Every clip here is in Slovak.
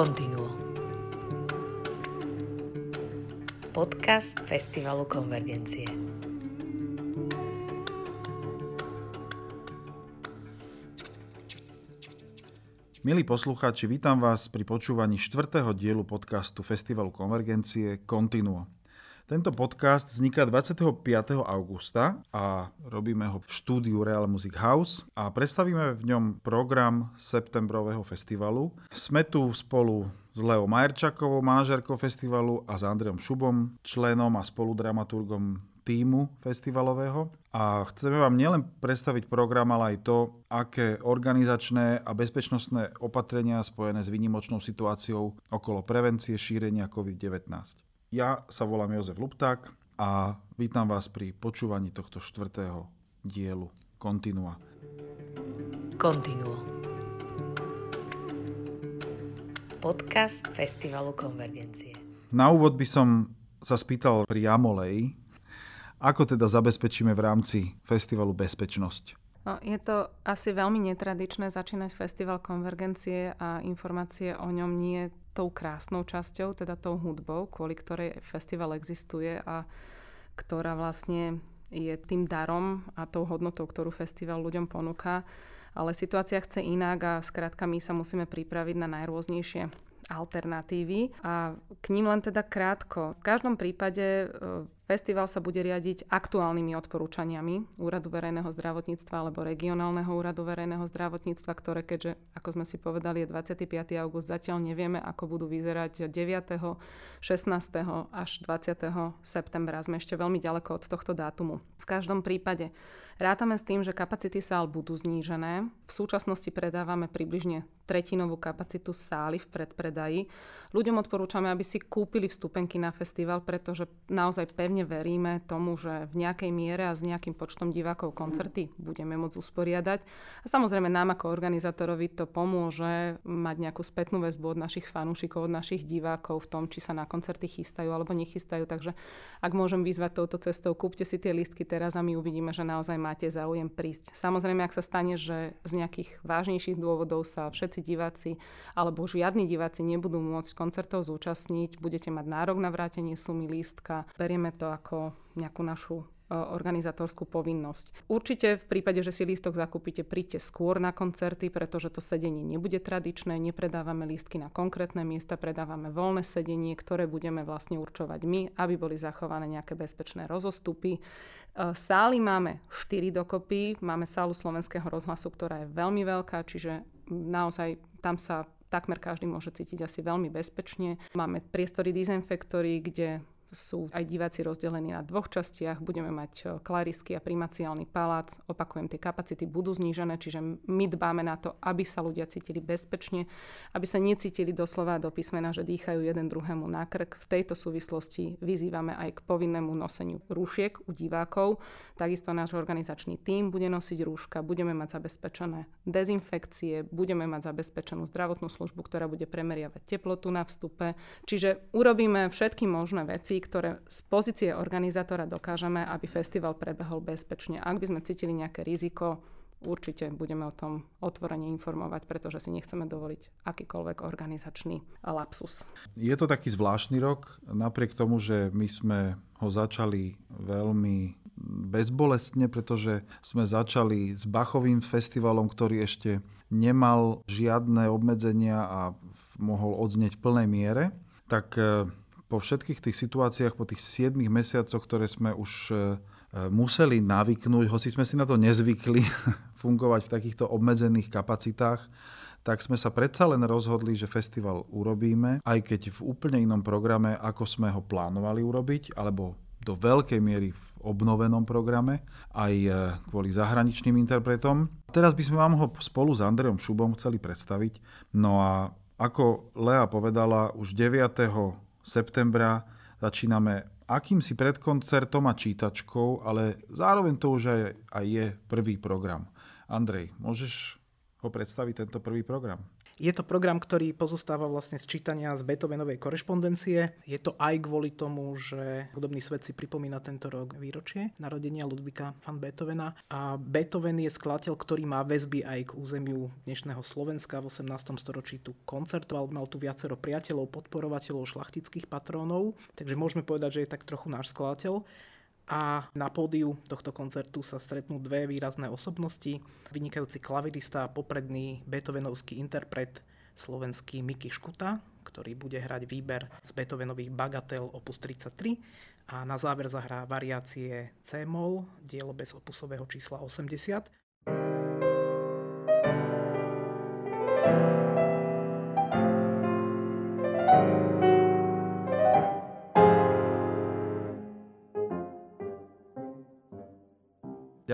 Continuo. Podcast Festivalu Konvergencie. Milí poslucháči, vítam vás pri počúvaní štvrtého dielu podcastu Festivalu Konvergencie Continuo. Tento podcast vzniká 25. augusta a robíme ho v štúdiu Real Music House a predstavíme v ňom program septembrového festivalu. Sme tu spolu s Leo Majerčakovou, manažerkou festivalu a s Andreom Šubom, členom a spoludramaturgom týmu festivalového a chceme vám nielen predstaviť program, ale aj to, aké organizačné a bezpečnostné opatrenia spojené s výnimočnou situáciou okolo prevencie šírenia COVID-19. Ja sa volám Jozef Lupták a vítam vás pri počúvaní tohto štvrtého dielu Kontinua. Kontinuo. Podcast Festivalu Konvergencie. Na úvod by som sa spýtal pri Jamolej, ako teda zabezpečíme v rámci festivalu bezpečnosť? No, je to asi veľmi netradičné začínať festival konvergencie a informácie o ňom nie tou krásnou časťou, teda tou hudbou, kvôli ktorej festival existuje a ktorá vlastne je tým darom a tou hodnotou, ktorú festival ľuďom ponúka. Ale situácia chce inak a skrátka my sa musíme pripraviť na najrôznejšie alternatívy a k ním len teda krátko. V každom prípade e, Festival sa bude riadiť aktuálnymi odporúčaniami Úradu verejného zdravotníctva alebo regionálneho úradu verejného zdravotníctva, ktoré keďže, ako sme si povedali, je 25. august, zatiaľ nevieme, ako budú vyzerať 9., 16. až 20. septembra. Sme ešte veľmi ďaleko od tohto dátumu. V každom prípade rátame s tým, že kapacity sál budú znížené. V súčasnosti predávame približne tretinovú kapacitu sály v predpredaji. Ľuďom odporúčame, aby si kúpili vstupenky na festival, pretože naozaj pevne pevne veríme tomu, že v nejakej miere a s nejakým počtom divákov koncerty budeme môcť usporiadať. A samozrejme nám ako organizátorovi to pomôže mať nejakú spätnú väzbu od našich fanúšikov, od našich divákov v tom, či sa na koncerty chystajú alebo nechystajú. Takže ak môžem vyzvať touto cestou, kúpte si tie listky teraz a my uvidíme, že naozaj máte záujem prísť. Samozrejme, ak sa stane, že z nejakých vážnejších dôvodov sa všetci diváci alebo žiadni diváci nebudú môcť koncertov zúčastniť, budete mať nárok na vrátenie sumy lístka. Berieme to ako nejakú našu e, organizátorskú povinnosť. Určite v prípade, že si lístok zakúpite, príďte skôr na koncerty, pretože to sedenie nebude tradičné, nepredávame lístky na konkrétne miesta, predávame voľné sedenie, ktoré budeme vlastne určovať my, aby boli zachované nejaké bezpečné rozostupy. E, sály máme 4 dokopy, máme sálu slovenského rozhlasu, ktorá je veľmi veľká, čiže naozaj tam sa takmer každý môže cítiť asi veľmi bezpečne. Máme priestory dezinfektory, kde sú aj diváci rozdelení na dvoch častiach. Budeme mať e, klarisky a primaciálny palác. Opakujem, tie kapacity budú znížené, čiže my dbáme na to, aby sa ľudia cítili bezpečne, aby sa necítili doslova do písmena, že dýchajú jeden druhému na krk. V tejto súvislosti vyzývame aj k povinnému noseniu rúšiek u divákov. Takisto náš organizačný tím bude nosiť rúška, budeme mať zabezpečené dezinfekcie, budeme mať zabezpečenú zdravotnú službu, ktorá bude premeriavať teplotu na vstupe. Čiže urobíme všetky možné veci, ktoré z pozície organizátora dokážeme, aby festival prebehol bezpečne. Ak by sme cítili nejaké riziko, určite budeme o tom otvorene informovať, pretože si nechceme dovoliť akýkoľvek organizačný lapsus. Je to taký zvláštny rok, napriek tomu, že my sme ho začali veľmi bezbolestne, pretože sme začali s Bachovým festivalom, ktorý ešte nemal žiadne obmedzenia a mohol odznieť v plnej miere. Tak po všetkých tých situáciách, po tých 7 mesiacoch, ktoré sme už e, e, museli navyknúť, hoci sme si na to nezvykli fungovať v takýchto obmedzených kapacitách, tak sme sa predsa len rozhodli, že festival urobíme, aj keď v úplne inom programe, ako sme ho plánovali urobiť, alebo do veľkej miery v obnovenom programe, aj e, kvôli zahraničným interpretom. Teraz by sme vám ho spolu s Andrejom Šubom chceli predstaviť. No a ako Lea povedala, už 9 septembra začíname akýmsi predkoncertom a čítačkou, ale zároveň to už aj, aj je prvý program. Andrej, môžeš ho predstaviť tento prvý program? Je to program, ktorý pozostáva vlastne z čítania z Beethovenovej korešpondencie. Je to aj kvôli tomu, že hudobný svet si pripomína tento rok výročie narodenia Ludvika van Beethovena. A Beethoven je skladateľ, ktorý má väzby aj k územiu dnešného Slovenska. V 18. storočí tu koncertoval, mal tu viacero priateľov, podporovateľov, šlachtických patrónov. Takže môžeme povedať, že je tak trochu náš skladateľ a na pódiu tohto koncertu sa stretnú dve výrazné osobnosti. Vynikajúci klavirista a popredný Beethovenovský interpret slovenský Miky Škuta, ktorý bude hrať výber z Beethovenových Bagatel opus 33 a na záver zahrá variácie C-moll, dielo bez opusového čísla 80.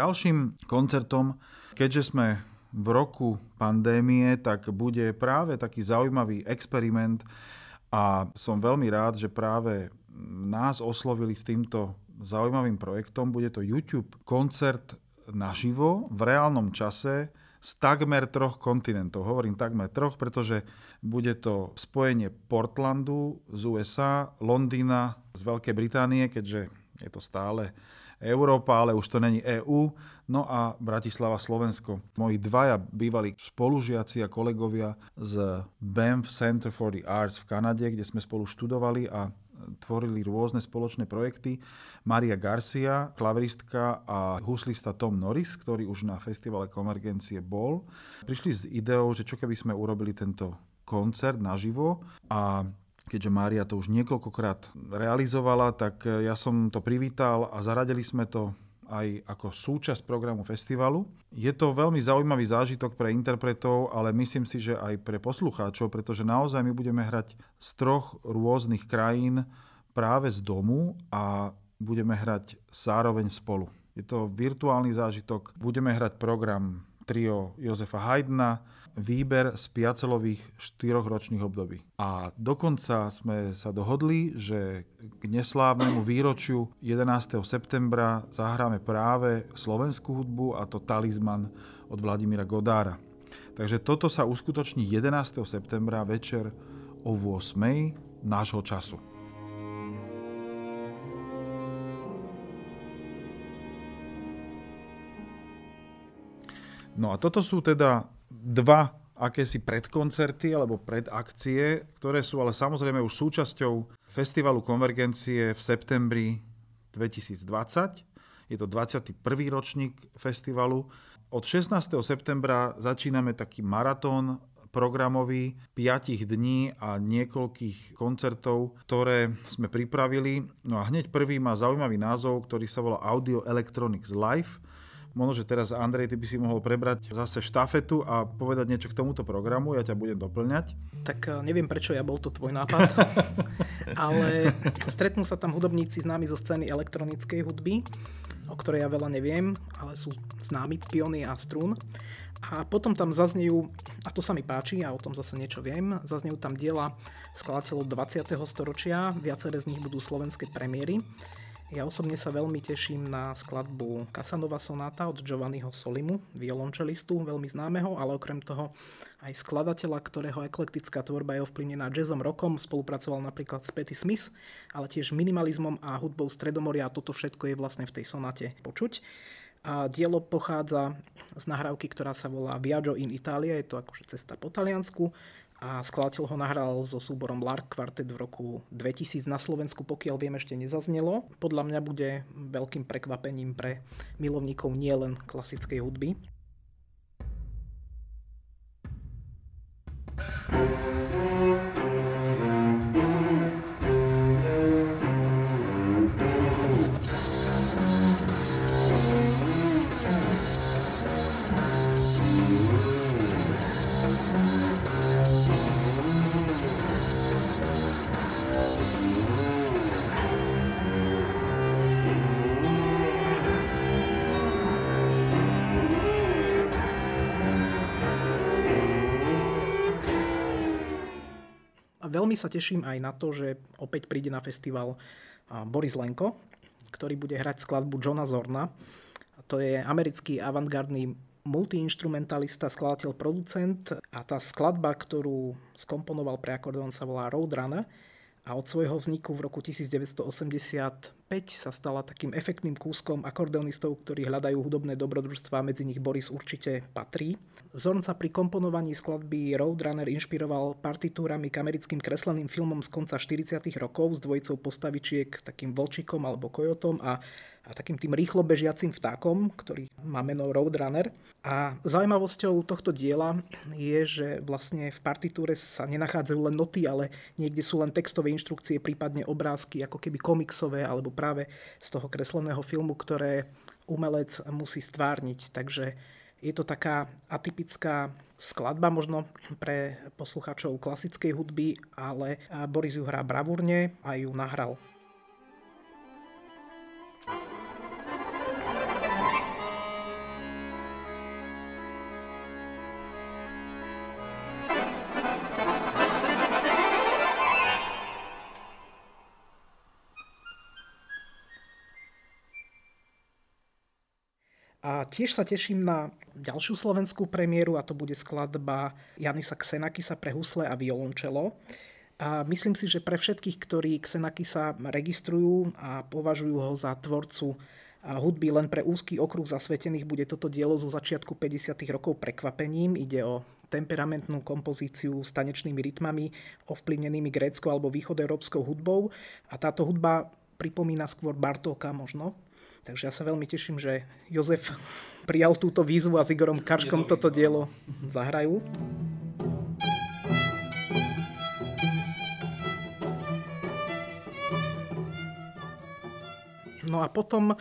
Ďalším koncertom, keďže sme v roku pandémie, tak bude práve taký zaujímavý experiment a som veľmi rád, že práve nás oslovili s týmto zaujímavým projektom. Bude to YouTube koncert naživo v reálnom čase z takmer troch kontinentov. Hovorím takmer troch, pretože bude to spojenie Portlandu z USA, Londýna z Veľkej Británie, keďže je to stále Európa, ale už to není EÚ. No a Bratislava, Slovensko. Moji dvaja bývalí spolužiaci a kolegovia z Banff Center for the Arts v Kanade, kde sme spolu študovali a tvorili rôzne spoločné projekty. Maria Garcia, klaviristka a huslista Tom Norris, ktorý už na festivale Konvergencie bol. Prišli s ideou, že čo keby sme urobili tento koncert naživo a keďže Mária to už niekoľkokrát realizovala, tak ja som to privítal a zaradili sme to aj ako súčasť programu festivalu. Je to veľmi zaujímavý zážitok pre interpretov, ale myslím si, že aj pre poslucháčov, pretože naozaj my budeme hrať z troch rôznych krajín práve z domu a budeme hrať zároveň spolu. Je to virtuálny zážitok. Budeme hrať program trio Jozefa Haydna, výber z piacelových štyroch období. A dokonca sme sa dohodli, že k neslávnemu výročiu 11. septembra zahráme práve slovenskú hudbu a to Talizman od Vladimíra Godára. Takže toto sa uskutoční 11. septembra večer o 8. nášho času. No a toto sú teda dva akési predkoncerty alebo predakcie, ktoré sú ale samozrejme už súčasťou Festivalu Konvergencie v septembri 2020. Je to 21. ročník festivalu. Od 16. septembra začíname taký maratón programový 5 dní a niekoľkých koncertov, ktoré sme pripravili. No a hneď prvý má zaujímavý názov, ktorý sa volá Audio Electronics Live Možno, že teraz Andrej, ty by si mohol prebrať zase štafetu a povedať niečo k tomuto programu, ja ťa budem doplňať. Tak eh, neviem, prečo ja bol to tvoj nápad, ale stretnú sa tam hudobníci známi zo scény elektronickej hudby, o ktorej ja veľa neviem, ale sú známi piony a strún. A potom tam zaznejú, a to sa mi páči, a o tom zase niečo viem, zaznejú tam diela skladateľov 20. storočia, viaceré z nich budú slovenské premiéry. Ja osobne sa veľmi teším na skladbu Casanova sonáta od Giovanniho Solimu, violončelistu, veľmi známeho, ale okrem toho aj skladateľa, ktorého eklektická tvorba je ovplyvnená jazzom, rockom, spolupracoval napríklad s Petty Smith, ale tiež minimalizmom a hudbou Stredomoria a toto všetko je vlastne v tej sonáte počuť. A dielo pochádza z nahrávky, ktorá sa volá Viaggio in Italia, je to akože cesta po Taliansku a skladateľ ho nahral so súborom Lark Quartet v roku 2000 na Slovensku, pokiaľ viem, ešte nezaznelo. Podľa mňa bude veľkým prekvapením pre milovníkov nielen klasickej hudby. Veľmi sa teším aj na to, že opäť príde na festival Boris Lenko, ktorý bude hrať skladbu Johna Zorna. To je americký avantgardný multiinstrumentalista, skladateľ, producent a tá skladba, ktorú skomponoval pre akordeón sa volá Roadrunner a od svojho vzniku v roku 1985 sa stala takým efektným kúskom akordeonistov, ktorí hľadajú hudobné dobrodružstva, medzi nich Boris určite patrí. Zorn sa pri komponovaní skladby Roadrunner inšpiroval partitúrami k americkým kresleným filmom z konca 40. rokov s dvojicou postavičiek takým vlčikom alebo kojotom a a takým tým rýchlo bežiacim vtákom, ktorý má meno Roadrunner. A zaujímavosťou tohto diela je, že vlastne v partitúre sa nenachádzajú len noty, ale niekde sú len textové inštrukcie, prípadne obrázky, ako keby komiksové, alebo práve z toho kresleného filmu, ktoré umelec musí stvárniť. Takže je to taká atypická skladba možno pre poslucháčov klasickej hudby, ale Boris ju hrá bravúrne a ju nahral. Tiež sa teším na ďalšiu slovenskú premiéru a to bude skladba Janisa Xenakisa pre husle a violončelo. A myslím si, že pre všetkých, ktorí Xenakisa registrujú a považujú ho za tvorcu hudby len pre úzky okruh zasvetených, bude toto dielo zo začiatku 50. rokov prekvapením. Ide o temperamentnú kompozíciu s tanečnými rytmami, ovplyvnenými gréckou alebo východoeurópskou hudbou. A táto hudba pripomína skôr Bartóka možno, Takže ja sa veľmi teším, že Jozef prijal túto výzvu a s Igorom Karškom toto dielo zahrajú. No a potom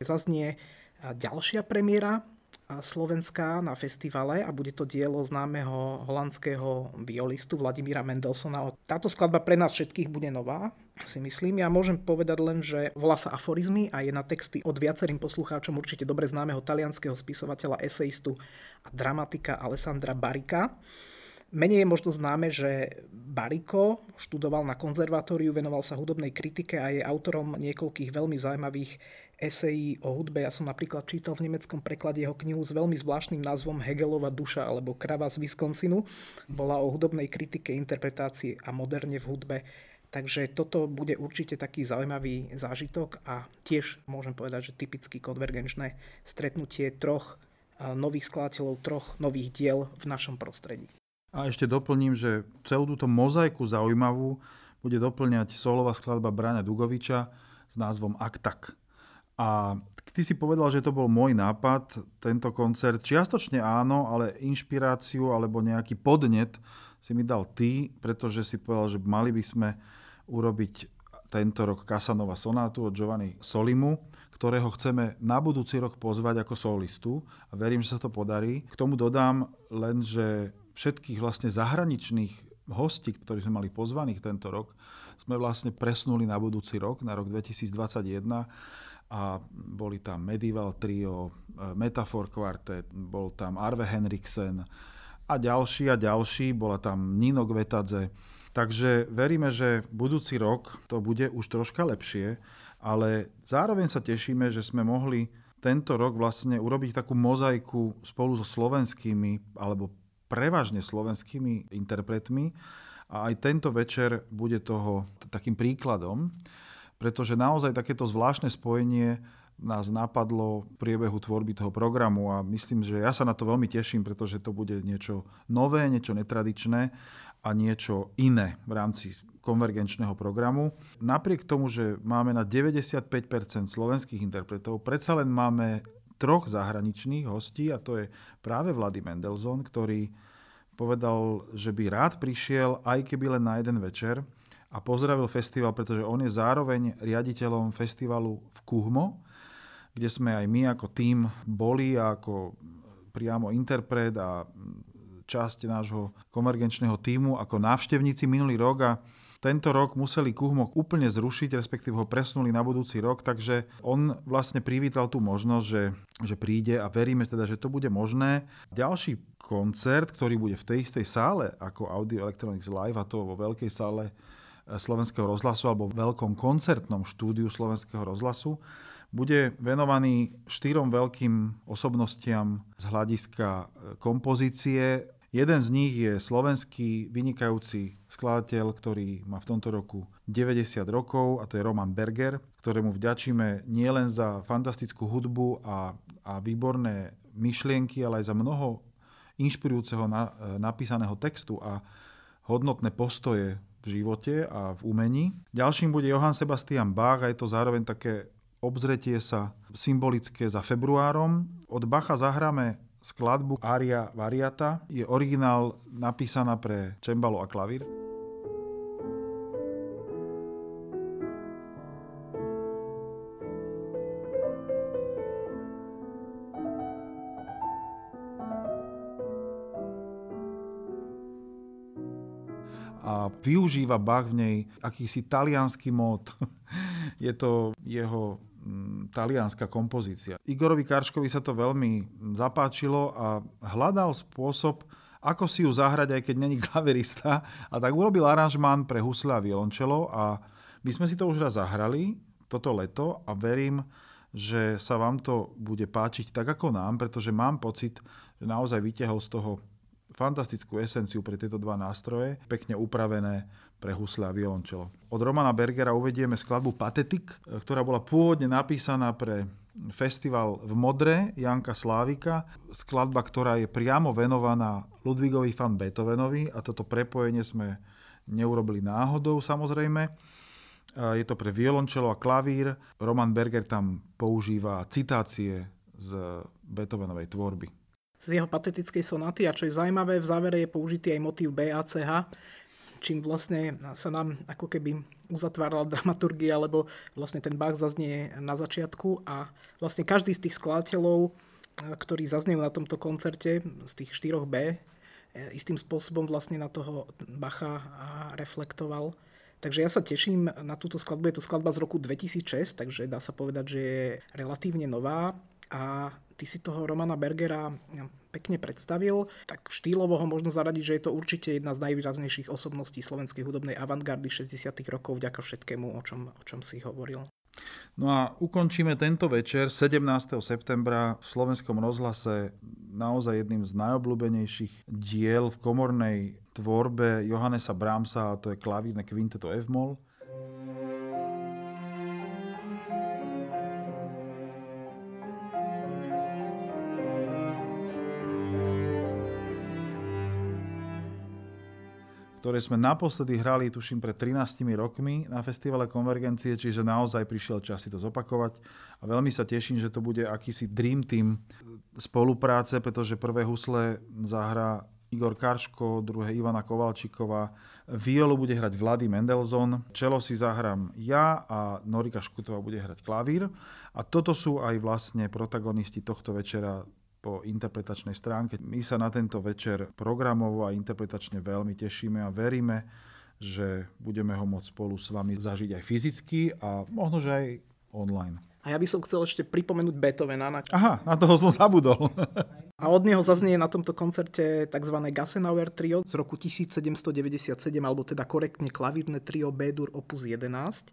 zaznie ďalšia premiéra Slovenská na festivale a bude to dielo známeho holandského violistu Vladimíra Mendelsona. Táto skladba pre nás všetkých bude nová, si myslím. Ja môžem povedať len, že volá sa Aforizmy a je na texty od viacerým poslucháčom určite dobre známeho talianského spisovateľa, eseistu a dramatika Alessandra Barika. Menej je možno známe, že Bariko študoval na konzervatóriu, venoval sa hudobnej kritike a je autorom niekoľkých veľmi zaujímavých esejí o hudbe. Ja som napríklad čítal v nemeckom preklade jeho knihu s veľmi zvláštnym názvom Hegelova duša alebo Krava z Wisconsinu. Bola o hudobnej kritike, interpretácii a moderne v hudbe. Takže toto bude určite taký zaujímavý zážitok a tiež môžem povedať, že typicky konvergenčné stretnutie troch nových skladateľov, troch nových diel v našom prostredí. A ešte doplním, že celú túto mozaiku zaujímavú bude doplňať solová skladba Bráňa Dugoviča s názvom Aktak. A ty si povedal, že to bol môj nápad, tento koncert. Čiastočne áno, ale inšpiráciu alebo nejaký podnet si mi dal ty, pretože si povedal, že mali by sme urobiť tento rok Casanova sonátu od Giovanni Solimu, ktorého chceme na budúci rok pozvať ako solistu a verím, že sa to podarí. K tomu dodám len, že všetkých vlastne zahraničných hostí, ktorí sme mali pozvaných tento rok, sme vlastne presnuli na budúci rok, na rok 2021 a boli tam Medieval Trio, e, Metafor Quartet, bol tam Arve Henriksen a ďalší a ďalší, bola tam Nino Gvetadze. Takže veríme, že budúci rok to bude už troška lepšie, ale zároveň sa tešíme, že sme mohli tento rok vlastne urobiť takú mozaiku spolu so slovenskými alebo prevažne slovenskými interpretmi a aj tento večer bude toho takým príkladom, pretože naozaj takéto zvláštne spojenie nás napadlo v priebehu tvorby toho programu a myslím, že ja sa na to veľmi teším, pretože to bude niečo nové, niečo netradičné a niečo iné v rámci konvergenčného programu. Napriek tomu, že máme na 95% slovenských interpretov, predsa len máme troch zahraničných hostí a to je práve Vlady Mendelssohn, ktorý povedal, že by rád prišiel, aj keby len na jeden večer a pozdravil festival, pretože on je zároveň riaditeľom festivalu v Kuhmo, kde sme aj my ako tým boli a ako priamo interpret a časť nášho konvergenčného týmu ako návštevníci minulý rok a tento rok museli Kuhmok úplne zrušiť, respektíve ho presunuli na budúci rok, takže on vlastne privítal tú možnosť, že, že príde a veríme teda, že to bude možné. Ďalší koncert, ktorý bude v tej istej sále ako Audio Electronics Live, a to vo veľkej sále Slovenského rozhlasu alebo veľkom koncertnom štúdiu Slovenského rozhlasu bude venovaný štyrom veľkým osobnostiam z hľadiska e, kompozície. Jeden z nich je slovenský vynikajúci skladateľ, ktorý má v tomto roku 90 rokov a to je Roman Berger, ktorému vďačíme nielen za fantastickú hudbu a, a výborné myšlienky, ale aj za mnoho inšpirujúceho na, e, napísaného textu a hodnotné postoje v živote a v umení. Ďalším bude Johann Sebastian Bach a je to zároveň také obzretie sa symbolické za februárom. Od Bacha zahráme skladbu Aria Variata. Je originál napísaná pre čembalo a klavír. Využíva Bach v nej akýsi talianský mód. Je to jeho Mm, talianská kompozícia. Igorovi Karškovi sa to veľmi zapáčilo a hľadal spôsob, ako si ju zahrať, aj keď není klaverista. A tak urobil aranžmán pre husle a violončelo a my sme si to už raz zahrali toto leto a verím, že sa vám to bude páčiť tak ako nám, pretože mám pocit, že naozaj vytiahol z toho fantastickú esenciu pre tieto dva nástroje, pekne upravené pre husle a violončelo. Od Romana Bergera uvedieme skladbu Patetik, ktorá bola pôvodne napísaná pre festival v Modre Janka Slávika. Skladba, ktorá je priamo venovaná Ludvigovi van Beethovenovi a toto prepojenie sme neurobili náhodou samozrejme. Je to pre violončelo a klavír. Roman Berger tam používa citácie z Beethovenovej tvorby. Z jeho patetickej sonaty a čo je zaujímavé, v závere je použitý aj motív BACH, čím vlastne sa nám ako keby uzatvárala dramaturgia, lebo vlastne ten Bach zaznie na začiatku a vlastne každý z tých skladateľov, ktorí zaznejú na tomto koncerte, z tých 4B, e, istým spôsobom vlastne na toho Bacha reflektoval. Takže ja sa teším na túto skladbu. Je to skladba z roku 2006, takže dá sa povedať, že je relatívne nová a ty si toho Romana Bergera pekne predstavil, tak štýlovo ho možno zaradiť, že je to určite jedna z najvýraznejších osobností slovenskej hudobnej avantgardy 60. rokov vďaka všetkému, o čom, o čom si hovoril. No a ukončíme tento večer 17. septembra v slovenskom rozhlase naozaj jedným z najobľúbenejších diel v komornej tvorbe Johannesa Brahmsa, a to je klavírne kvinteto F-moll. Ktoré sme naposledy hrali, tuším, pred 13 rokmi na festivale Konvergencie, čiže naozaj prišiel čas si to zopakovať. A veľmi sa teším, že to bude akýsi dream team spolupráce, pretože prvé husle zahrá Igor Karško, druhé Ivana Kovalčíková, violu bude hrať Vlady Mendelzon, čelo si zahrám ja a Norika Škutová bude hrať klavír. A toto sú aj vlastne protagonisti tohto večera po interpretačnej stránke. My sa na tento večer programovo a interpretačne veľmi tešíme a veríme, že budeme ho môcť spolu s vami zažiť aj fyzicky a možno, že aj online. A ja by som chcel ešte pripomenúť Beethovena. Na... Aha, na toho som zabudol. A od neho zaznie na tomto koncerte tzv. Gassenauer trio z roku 1797, alebo teda korektne klavírne trio B-dur opus 11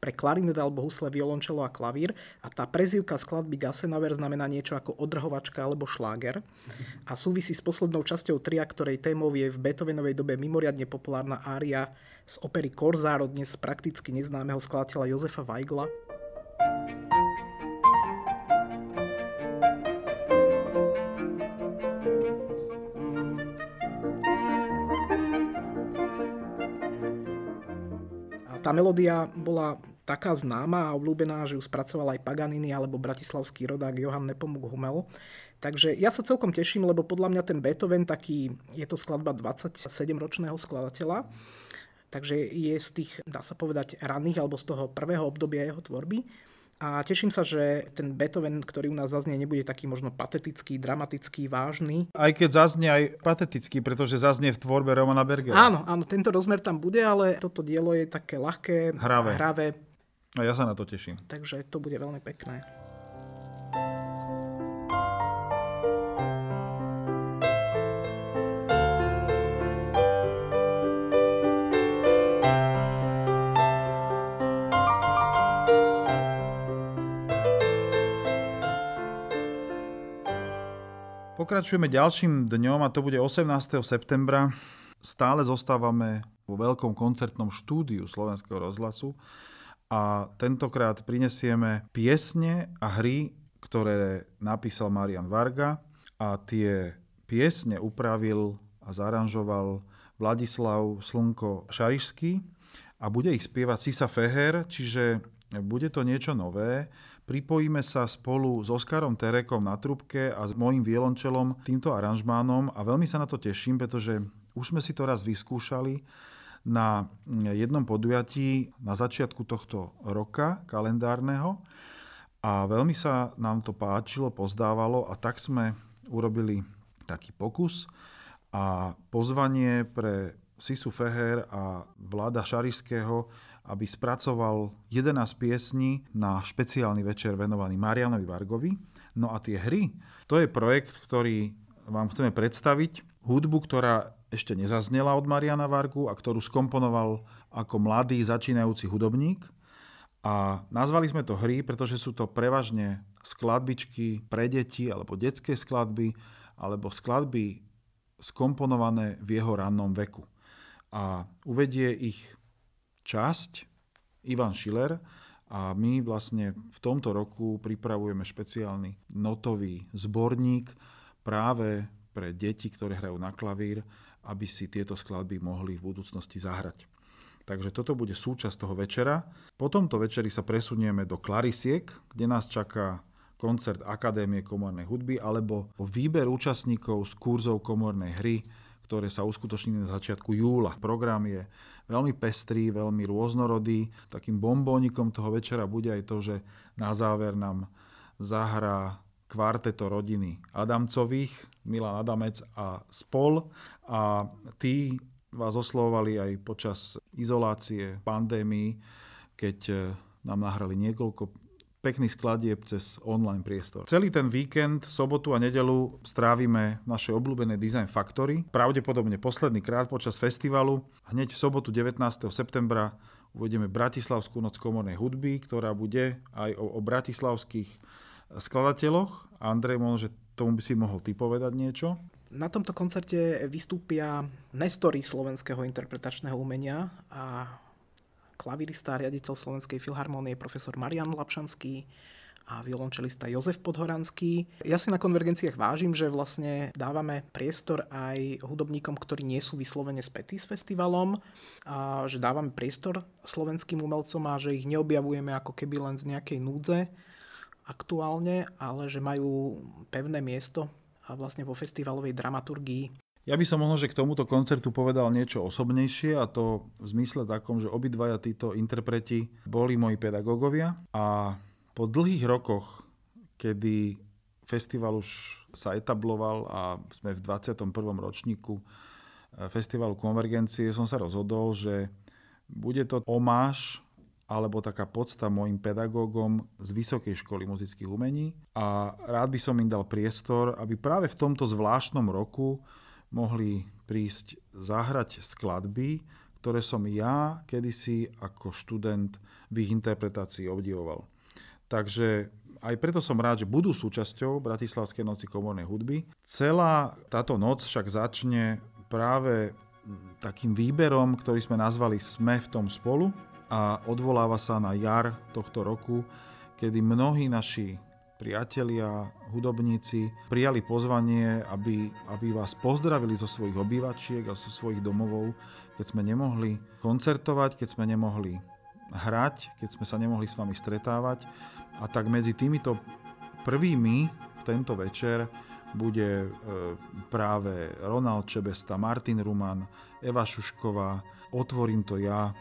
pre klarinet alebo husle, violončelo a klavír a tá prezývka skladby Gassenauer znamená niečo ako odrhovačka alebo šláger a súvisí s poslednou časťou tria, ktorej témou je v Beethovenovej dobe mimoriadne populárna ária z opery Korzár od dnes prakticky neznámeho skladateľa Jozefa Weigla. Tá melódia bola taká známa a obľúbená, že ju spracoval aj Paganini alebo bratislavský rodák Johann Nepomuk Humel. Takže ja sa celkom teším, lebo podľa mňa ten Beethoven taký, je to skladba 27-ročného skladateľa, takže je z tých, dá sa povedať, ranných alebo z toho prvého obdobia jeho tvorby. A teším sa, že ten Beethoven, ktorý u nás zaznie, nebude taký možno patetický, dramatický, vážny. Aj keď zaznie aj patetický, pretože zaznie v tvorbe Romana Bergera. Áno, áno, tento rozmer tam bude, ale toto dielo je také ľahké, hravé. hravé. A ja sa na to teším. Takže to bude veľmi pekné. Pokračujeme ďalším dňom a to bude 18. septembra. Stále zostávame vo veľkom koncertnom štúdiu Slovenského rozhlasu a tentokrát prinesieme piesne a hry, ktoré napísal Marian Varga a tie piesne upravil a zaranžoval Vladislav Slnko Šarišský a bude ich spievať Sisa Feher, čiže bude to niečo nové. Pripojíme sa spolu s Oskarom Terekom na trubke a s mojim violončelom týmto aranžmánom a veľmi sa na to teším, pretože už sme si to raz vyskúšali na jednom podujatí na začiatku tohto roka kalendárneho a veľmi sa nám to páčilo, pozdávalo a tak sme urobili taký pokus a pozvanie pre Sisu Feher a Vláda Šarišského aby spracoval 11 piesní na špeciálny večer venovaný Marianovi Vargovi. No a tie hry, to je projekt, ktorý vám chceme predstaviť. Hudbu, ktorá ešte nezaznela od Mariana Vargu a ktorú skomponoval ako mladý začínajúci hudobník. A nazvali sme to hry, pretože sú to prevažne skladbičky pre deti alebo detské skladby alebo skladby skomponované v jeho rannom veku. A uvedie ich časť, Ivan Schiller, a my vlastne v tomto roku pripravujeme špeciálny notový zborník práve pre deti, ktoré hrajú na klavír, aby si tieto skladby mohli v budúcnosti zahrať. Takže toto bude súčasť toho večera. Po tomto večeri sa presunieme do Klarisiek, kde nás čaká koncert Akadémie komornej hudby alebo výber účastníkov z kurzov komornej hry, ktoré sa uskutoční na začiatku júla. Program je veľmi pestrý, veľmi rôznorodý. Takým bombónikom toho večera bude aj to, že na záver nám zahrá kvarteto rodiny Adamcových, Milan Adamec a spol. A tí vás oslovovali aj počas izolácie, pandémii, keď eh, nám nahrali niekoľko pekný skladieb cez online priestor. Celý ten víkend, sobotu a nedelu strávime v našej obľúbenej Design Factory. Pravdepodobne posledný krát počas festivalu. Hneď v sobotu 19. septembra uvedieme Bratislavskú noc komornej hudby, ktorá bude aj o, o bratislavských skladateľoch. Andrej, možno, že tomu by si mohol ty povedať niečo. Na tomto koncerte vystúpia nestory slovenského interpretačného umenia a klavirista a riaditeľ Slovenskej filharmónie profesor Marian Lapšanský a violončelista Jozef Podhoranský. Ja si na konvergenciách vážim, že vlastne dávame priestor aj hudobníkom, ktorí nie sú vyslovene spätí s festivalom a že dávame priestor slovenským umelcom a že ich neobjavujeme ako keby len z nejakej núdze aktuálne, ale že majú pevné miesto a vlastne vo festivalovej dramaturgii ja by som možno, že k tomuto koncertu povedal niečo osobnejšie a to v zmysle takom, že obidvaja títo interpreti boli moji pedagógovia a po dlhých rokoch, kedy festival už sa etabloval a sme v 21. ročníku eh, festivalu Konvergencie, som sa rozhodol, že bude to omáš alebo taká podsta mojim pedagógom z Vysokej školy muzických umení a rád by som im dal priestor, aby práve v tomto zvláštnom roku mohli prísť zahrať skladby, ktoré som ja kedysi ako študent v ich interpretácii obdivoval. Takže aj preto som rád, že budú súčasťou Bratislavskej noci komornej hudby. Celá táto noc však začne práve takým výberom, ktorý sme nazvali Sme v tom spolu a odvoláva sa na jar tohto roku, kedy mnohí naši priatelia, hudobníci prijali pozvanie, aby, aby vás pozdravili zo svojich obývačiek a zo svojich domovov, keď sme nemohli koncertovať, keď sme nemohli hrať, keď sme sa nemohli s vami stretávať. A tak medzi týmito prvými v tento večer bude e, práve Ronald Čebesta, Martin Ruman, Eva Šušková, Otvorím to ja,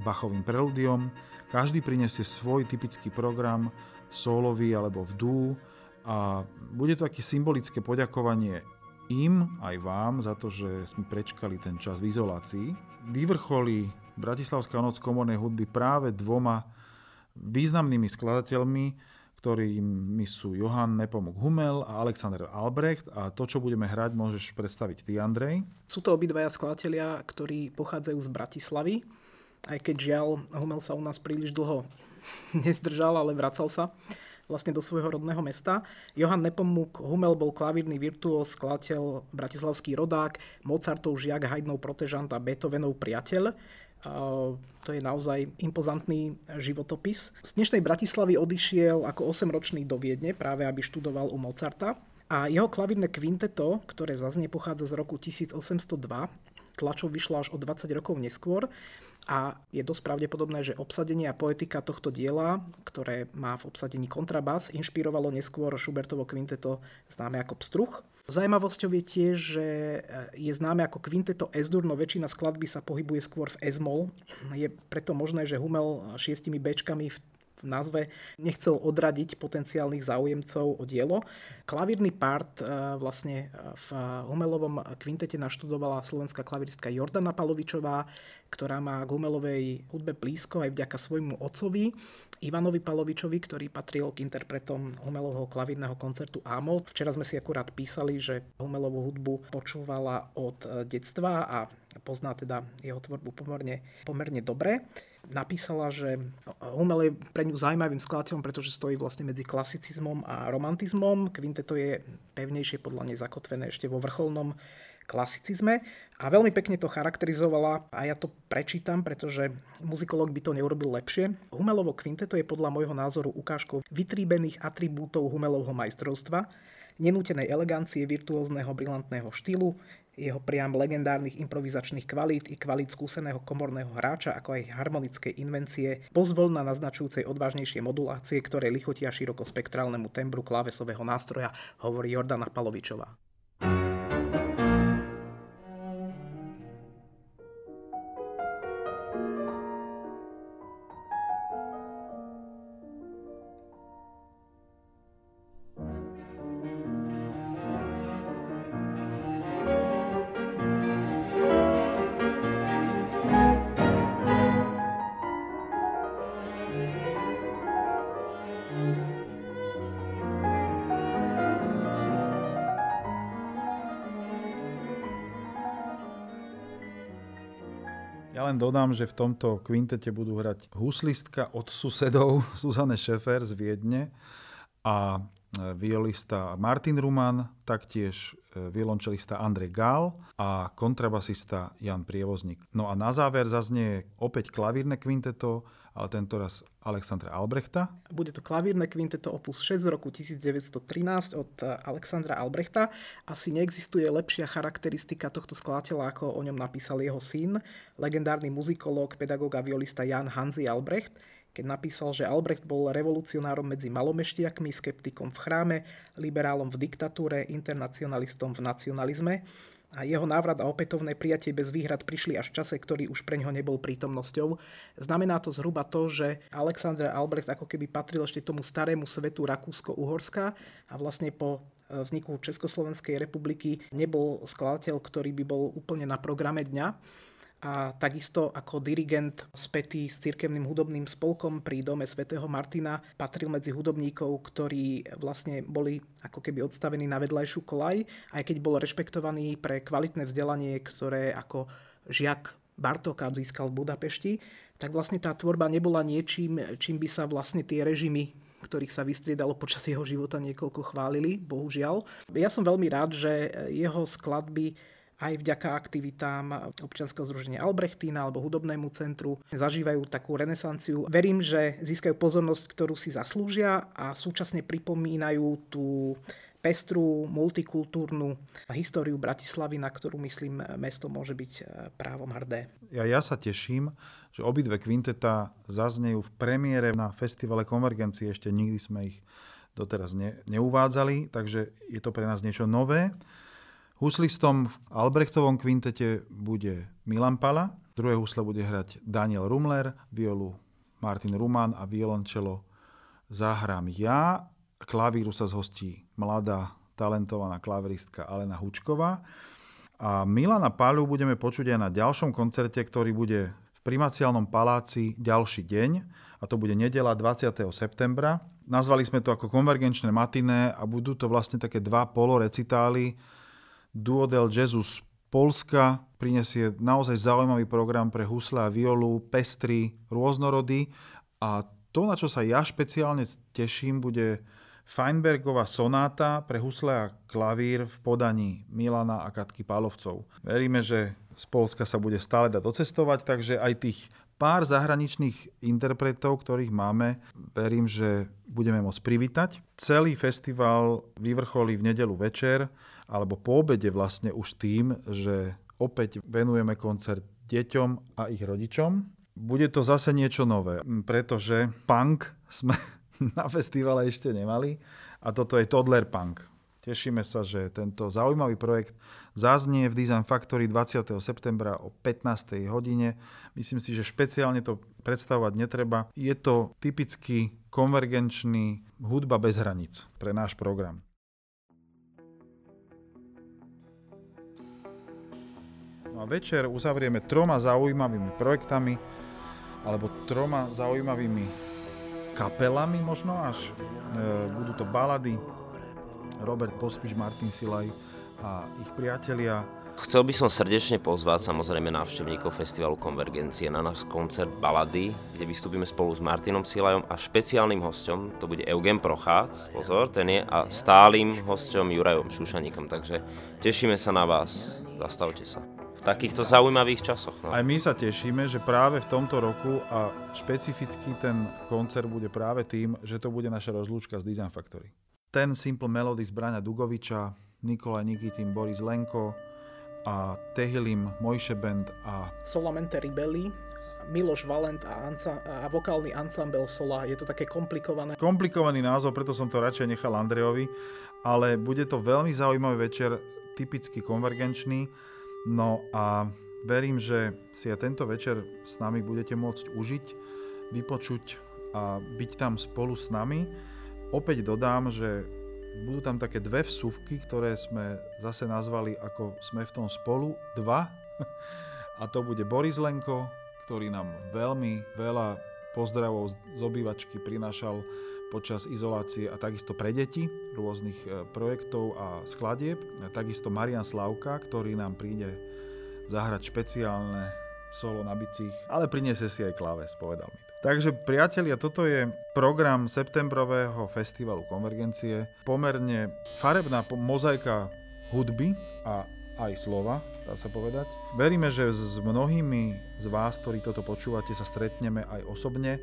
Bachovým preludiom. Každý prinesie svoj typický program, solový alebo v dú a bude to také symbolické poďakovanie im aj vám za to, že sme prečkali ten čas v izolácii. Vyvrcholí Bratislavská noc komornej hudby práve dvoma významnými skladateľmi, ktorými sú Johan Nepomuk Humel a Alexander Albrecht a to, čo budeme hrať, môžeš predstaviť ty, Andrej. Sú to obidvaja skladatelia, ktorí pochádzajú z Bratislavy, aj keď žiaľ Humel sa u nás príliš dlho nezdržal, ale vracal sa. vlastne do svojho rodného mesta. Johann Nepomuk Hummel bol klavírny virtuós, skladateľ, bratislavský rodák, Mozartov žiak, Haydnov protežant a Beethovenov priateľ. To je naozaj impozantný životopis. Z dnešnej Bratislavy odišiel ako 8-ročný do Viedne, práve aby študoval u Mozarta. A jeho klavírne kvinteto, ktoré zaznie pochádza z roku 1802, tlačov vyšla až o 20 rokov neskôr a je dosť pravdepodobné, že obsadenie a poetika tohto diela, ktoré má v obsadení kontrabas, inšpirovalo neskôr Schubertovo kvinteto známe ako Pstruh. Zajímavosťou je tiež, že je známe ako kvinteto S-dur, no väčšina skladby sa pohybuje skôr v S-mol. Je preto možné, že Hummel šiestimi bečkami v v názve nechcel odradiť potenciálnych záujemcov o dielo. Klavírny part e, vlastne e, v Humelovom kvintete naštudovala slovenská klaviristka Jordana Palovičová, ktorá má k Humelovej hudbe blízko aj vďaka svojmu otcovi Ivanovi Palovičovi, ktorý patril k interpretom Humelovho klavírneho koncertu Amol. Včera sme si akurát písali, že Humelovú hudbu počúvala od e, detstva a pozná teda jeho tvorbu pomerne, pomerne dobre napísala, že Hummel je pre ňu zaujímavým skladateľom, pretože stojí vlastne medzi klasicizmom a romantizmom. Quinteto je pevnejšie podľa nej zakotvené ešte vo vrcholnom klasicizme a veľmi pekne to charakterizovala a ja to prečítam, pretože muzikolog by to neurobil lepšie. Humelovo kvinteto je podľa môjho názoru ukážkou vytríbených atribútov Humelovho majstrovstva, nenútenej elegancie, virtuózneho, brilantného štýlu, jeho priam legendárnych improvizačných kvalít i kvalít skúseného komorného hráča, ako aj harmonické invencie, pozvolna naznačujúcej odvážnejšie modulácie, ktoré lichotia širokospektrálnemu tembru klávesového nástroja, hovorí Jordana Palovičová. Len dodám, že v tomto kvintete budú hrať huslistka od susedov Suzanne Šefer z Viedne a e, violista Martin Ruman, taktiež violončelista Andrej Gál a kontrabasista Jan Prievoznik. No a na záver zaznie opäť klavírne kvinteto ale tento raz Alexandra Albrechta. Bude to klavírne kvinteto opus 6 z roku 1913 od eh, Alexandra Albrechta. Asi neexistuje lepšia charakteristika tohto skladateľa, ako o ňom napísal jeho syn, legendárny muzikológ, pedagóg a violista Jan Hanzi Albrecht, keď napísal, že Albrecht bol revolucionárom medzi malomeštiakmi, skeptikom v chráme, liberálom v diktatúre, internacionalistom v nacionalizme a jeho návrat a opätovné prijatie bez výhrad prišli až v čase, ktorý už pre neho nebol prítomnosťou. Znamená to zhruba to, že Alexander Albrecht ako keby patril ešte tomu starému svetu Rakúsko-Uhorska a vlastne po e, vzniku Československej republiky nebol skladateľ, ktorý by bol úplne na programe dňa a takisto ako dirigent spätý s cirkevným hudobným spolkom pri dome svätého Martina patril medzi hudobníkov, ktorí vlastne boli ako keby odstavení na vedľajšiu kolaj, aj keď bol rešpektovaný pre kvalitné vzdelanie, ktoré ako žiak Bartoka získal v Budapešti, tak vlastne tá tvorba nebola niečím, čím by sa vlastne tie režimy ktorých sa vystriedalo počas jeho života niekoľko chválili, bohužiaľ. Ja som veľmi rád, že jeho skladby aj vďaka aktivitám občianskeho združenia Albrechtina alebo hudobnému centru zažívajú takú renesanciu. Verím, že získajú pozornosť, ktorú si zaslúžia a súčasne pripomínajú tú pestrú, multikultúrnu históriu Bratislavy, na ktorú, myslím, mesto môže byť e, právom hrdé. Ja, ja sa teším, že obidve kvinteta zaznejú v premiére na festivale Konvergencie. Ešte nikdy sme ich doteraz ne, neuvádzali, takže je to pre nás niečo nové. Huslistom v Albrechtovom kvintete bude Milan Pala, druhé husle bude hrať Daniel Rumler, violu Martin Ruman a violončelo zahrám ja. Klavíru sa zhostí mladá, talentovaná klaviristka Alena Hučková. A Milana Palu budeme počuť aj na ďalšom koncerte, ktorý bude v primaciálnom paláci ďalší deň, a to bude nedela 20. septembra. Nazvali sme to ako konvergenčné matiné a budú to vlastne také dva polorecitály, Duodel Jazzus Polska prinesie naozaj zaujímavý program pre husle a violu, pestry, rôznorody a To, na čo sa ja špeciálne teším, bude Feinbergová sonáta pre husle a klavír v podaní Milana a Katky Pálovcov. Veríme, že z Polska sa bude stále dať docestovať, takže aj tých pár zahraničných interpretov, ktorých máme, verím, že budeme môcť privítať. Celý festival vyvrcholí v nedelu večer, alebo po obede vlastne už tým, že opäť venujeme koncert deťom a ich rodičom bude to zase niečo nové, pretože punk sme na festivale ešte nemali a toto je Toddler Punk. Tešíme sa, že tento zaujímavý projekt zaznie v Design Factory 20. septembra o 15. hodine. Myslím si, že špeciálne to predstavovať netreba. Je to typický konvergenčný hudba bez hraníc pre náš program. No a večer uzavrieme troma zaujímavými projektami, alebo troma zaujímavými kapelami možno až. E, budú to balady Robert Pospiš, Martin Silaj a ich priatelia. Chcel by som srdečne pozvať samozrejme návštevníkov festivalu Konvergencie na náš koncert Balady, kde vystúpime spolu s Martinom Silajom a špeciálnym hostom, to bude Eugen Prochác, pozor, ten je, a stálym hostom Jurajom Šušaníkom, takže tešíme sa na vás, zastavte sa takýchto zaujímavých časoch. No. Aj my sa tešíme, že práve v tomto roku a špecificky ten koncert bude práve tým, že to bude naša rozlúčka z Design Factory. Ten Simple Melody z Braňa Dugoviča, Nikolaj Nikitin, Boris Lenko a Tehilim, Mojše Band a Solamente Ribelli, Miloš Valent a, ansa- a vokálny ensemble Sola. Je to také komplikované. Komplikovaný názov, preto som to radšej nechal Andrejovi, ale bude to veľmi zaujímavý večer, typicky konvergenčný No a verím, že si aj tento večer s nami budete môcť užiť, vypočuť a byť tam spolu s nami. Opäť dodám, že budú tam také dve vsuvky, ktoré sme zase nazvali ako sme v tom spolu, dva. A to bude Boris Lenko, ktorý nám veľmi veľa pozdravov z obývačky prinášal počas izolácie a takisto pre deti rôznych e, projektov a skladieb. Takisto Marian Slavka, ktorý nám príde zahrať špeciálne solo na bicích, ale priniesie si aj kláves, povedal mi to. Takže priatelia, toto je program septembrového festivalu Konvergencie. Pomerne farebná mozaika hudby a aj slova, dá sa povedať. Veríme, že s mnohými z vás, ktorí toto počúvate, sa stretneme aj osobne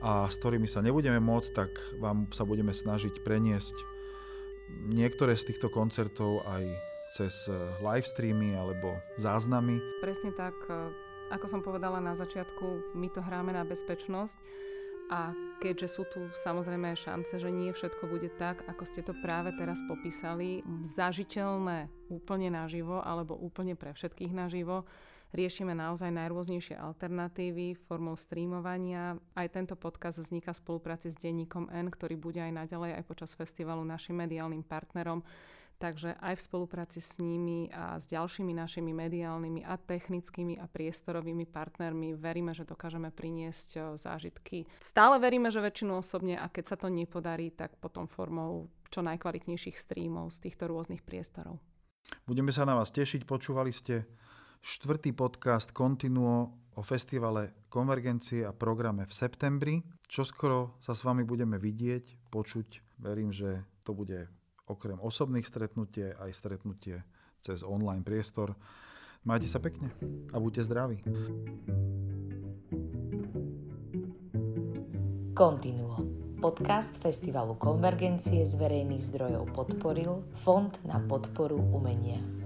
a s ktorými sa nebudeme môcť, tak vám sa budeme snažiť preniesť niektoré z týchto koncertov aj cez eh, live streamy alebo záznamy. Presne tak, eh, ako som povedala na začiatku, my to hráme na bezpečnosť a keďže sú tu samozrejme šance, že nie všetko bude tak, ako ste to práve teraz popísali, zažiteľné úplne naživo alebo úplne pre všetkých naživo, riešime naozaj najrôznejšie alternatívy formou streamovania. Aj tento podcast vzniká v spolupráci s denníkom N, ktorý bude aj naďalej aj počas festivalu našim mediálnym partnerom. Takže aj v spolupráci s nimi a s ďalšími našimi mediálnymi a technickými a priestorovými partnermi veríme, že dokážeme priniesť zážitky. Stále veríme, že väčšinu osobne a keď sa to nepodarí, tak potom formou čo najkvalitnejších streamov z týchto rôznych priestorov. Budeme sa na vás tešiť. Počúvali ste štvrtý podcast Continuo o festivale Konvergencie a programe v septembri. Čoskoro sa s vami budeme vidieť, počuť. Verím, že to bude okrem osobných stretnutie aj stretnutie cez online priestor. Majte sa pekne a buďte zdraví. Continuo. Podcast Festivalu Konvergencie z verejných zdrojov podporil Fond na podporu umenia.